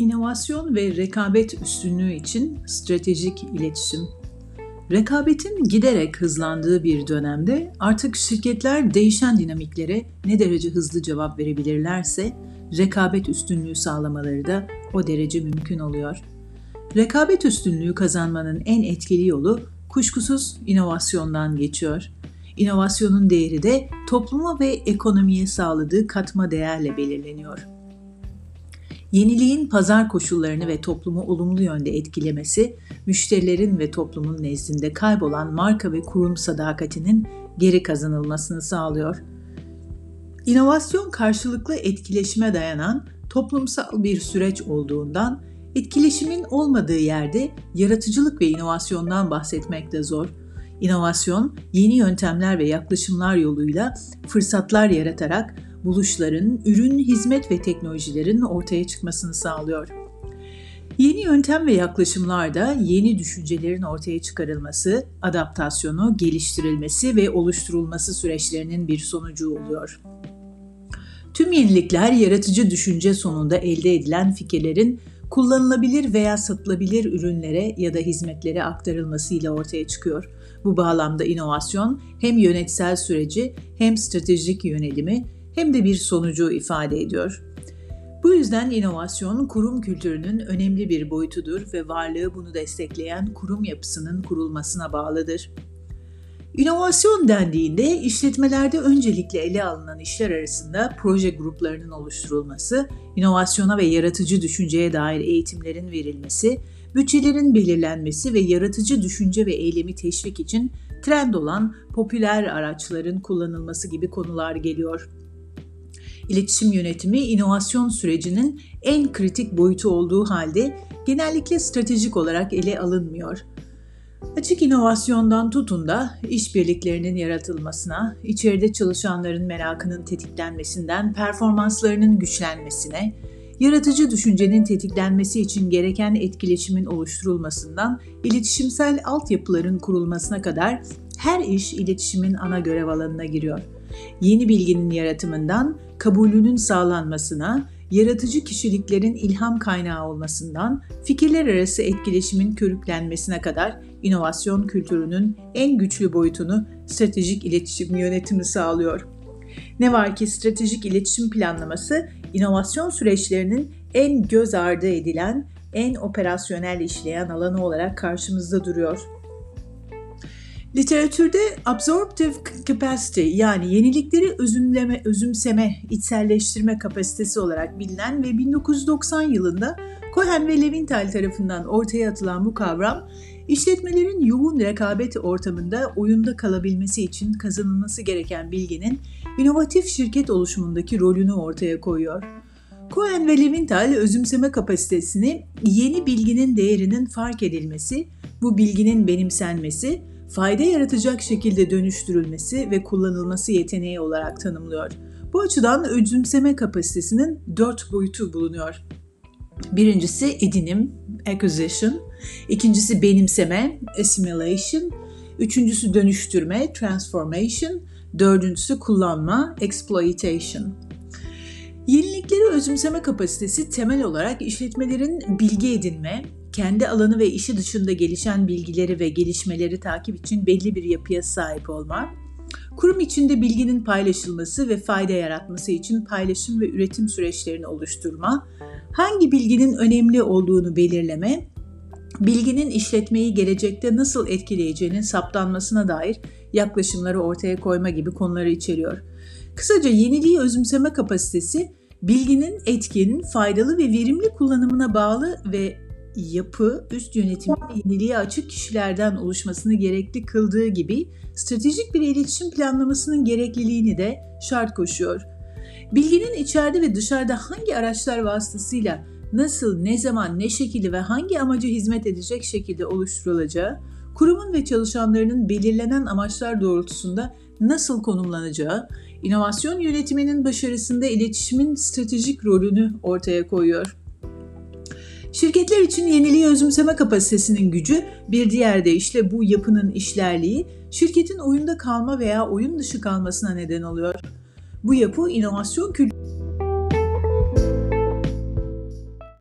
İnovasyon ve rekabet üstünlüğü için stratejik iletişim. Rekabetin giderek hızlandığı bir dönemde artık şirketler değişen dinamiklere ne derece hızlı cevap verebilirlerse rekabet üstünlüğü sağlamaları da o derece mümkün oluyor. Rekabet üstünlüğü kazanmanın en etkili yolu kuşkusuz inovasyondan geçiyor. İnovasyonun değeri de topluma ve ekonomiye sağladığı katma değerle belirleniyor. Yeniliğin pazar koşullarını ve toplumu olumlu yönde etkilemesi, müşterilerin ve toplumun nezdinde kaybolan marka ve kurum sadakatinin geri kazanılmasını sağlıyor. İnovasyon karşılıklı etkileşime dayanan toplumsal bir süreç olduğundan etkileşimin olmadığı yerde yaratıcılık ve inovasyondan bahsetmek de zor. İnovasyon, yeni yöntemler ve yaklaşımlar yoluyla fırsatlar yaratarak buluşların, ürün, hizmet ve teknolojilerin ortaya çıkmasını sağlıyor. Yeni yöntem ve yaklaşımlarda yeni düşüncelerin ortaya çıkarılması, adaptasyonu, geliştirilmesi ve oluşturulması süreçlerinin bir sonucu oluyor. Tüm yenilikler yaratıcı düşünce sonunda elde edilen fikirlerin kullanılabilir veya satılabilir ürünlere ya da hizmetlere aktarılmasıyla ortaya çıkıyor. Bu bağlamda inovasyon hem yönetsel süreci hem stratejik yönelimi hem de bir sonucu ifade ediyor. Bu yüzden inovasyon kurum kültürünün önemli bir boyutudur ve varlığı bunu destekleyen kurum yapısının kurulmasına bağlıdır. İnovasyon dendiğinde işletmelerde öncelikle ele alınan işler arasında proje gruplarının oluşturulması, inovasyona ve yaratıcı düşünceye dair eğitimlerin verilmesi, bütçelerin belirlenmesi ve yaratıcı düşünce ve eylemi teşvik için trend olan popüler araçların kullanılması gibi konular geliyor. İletişim yönetimi inovasyon sürecinin en kritik boyutu olduğu halde genellikle stratejik olarak ele alınmıyor. Açık inovasyondan tutun da işbirliklerinin yaratılmasına, içeride çalışanların merakının tetiklenmesinden performanslarının güçlenmesine, yaratıcı düşüncenin tetiklenmesi için gereken etkileşimin oluşturulmasından iletişimsel altyapıların kurulmasına kadar her iş iletişimin ana görev alanına giriyor. Yeni bilginin yaratımından kabulünün sağlanmasına, yaratıcı kişiliklerin ilham kaynağı olmasından fikirler arası etkileşimin körüklenmesine kadar inovasyon kültürünün en güçlü boyutunu stratejik iletişim yönetimi sağlıyor. Ne var ki stratejik iletişim planlaması inovasyon süreçlerinin en göz ardı edilen, en operasyonel işleyen alanı olarak karşımızda duruyor. Literatürde absorptive capacity yani yenilikleri özümleme, özümseme, içselleştirme kapasitesi olarak bilinen ve 1990 yılında Cohen ve Levinthal tarafından ortaya atılan bu kavram, işletmelerin yoğun rekabet ortamında oyunda kalabilmesi için kazanılması gereken bilginin inovatif şirket oluşumundaki rolünü ortaya koyuyor. Cohen ve Levinthal özümseme kapasitesini yeni bilginin değerinin fark edilmesi, bu bilginin benimsenmesi, fayda yaratacak şekilde dönüştürülmesi ve kullanılması yeteneği olarak tanımlıyor. Bu açıdan özümseme kapasitesinin dört boyutu bulunuyor. Birincisi edinim, acquisition, ikincisi benimseme, assimilation, üçüncüsü dönüştürme, transformation, dördüncüsü kullanma, exploitation. Yenilikleri özümseme kapasitesi temel olarak işletmelerin bilgi edinme, kendi alanı ve işi dışında gelişen bilgileri ve gelişmeleri takip için belli bir yapıya sahip olma, kurum içinde bilginin paylaşılması ve fayda yaratması için paylaşım ve üretim süreçlerini oluşturma, hangi bilginin önemli olduğunu belirleme, bilginin işletmeyi gelecekte nasıl etkileyeceğinin saptanmasına dair yaklaşımları ortaya koyma gibi konuları içeriyor. Kısaca yeniliği özümseme kapasitesi bilginin etkin, faydalı ve verimli kullanımına bağlı ve yapı üst yönetimin yeniliğe açık kişilerden oluşmasını gerekli kıldığı gibi stratejik bir iletişim planlamasının gerekliliğini de şart koşuyor. Bilginin içeride ve dışarıda hangi araçlar vasıtasıyla nasıl, ne zaman, ne şekilde ve hangi amaca hizmet edecek şekilde oluşturulacağı, kurumun ve çalışanlarının belirlenen amaçlar doğrultusunda nasıl konumlanacağı, inovasyon yönetiminin başarısında iletişimin stratejik rolünü ortaya koyuyor. Şirketler için yeniliği özümseme kapasitesinin gücü, bir diğer deyişle bu yapının işlerliği, şirketin oyunda kalma veya oyun dışı kalmasına neden oluyor. Bu yapı inovasyon kültürü